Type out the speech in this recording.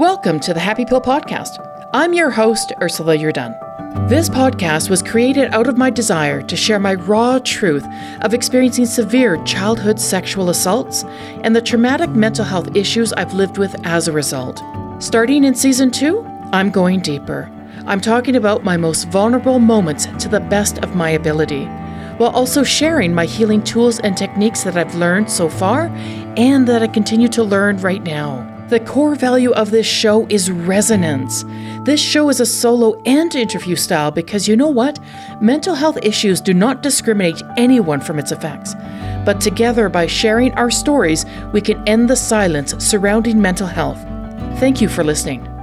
Welcome to the Happy Pill Podcast. I'm your host, Ursula Yerdun. This podcast was created out of my desire to share my raw truth of experiencing severe childhood sexual assaults and the traumatic mental health issues I've lived with as a result. Starting in season two, I'm going deeper. I'm talking about my most vulnerable moments to the best of my ability, while also sharing my healing tools and techniques that I've learned so far and that I continue to learn right now. The core value of this show is resonance. This show is a solo and interview style because you know what? Mental health issues do not discriminate anyone from its effects. But together, by sharing our stories, we can end the silence surrounding mental health. Thank you for listening.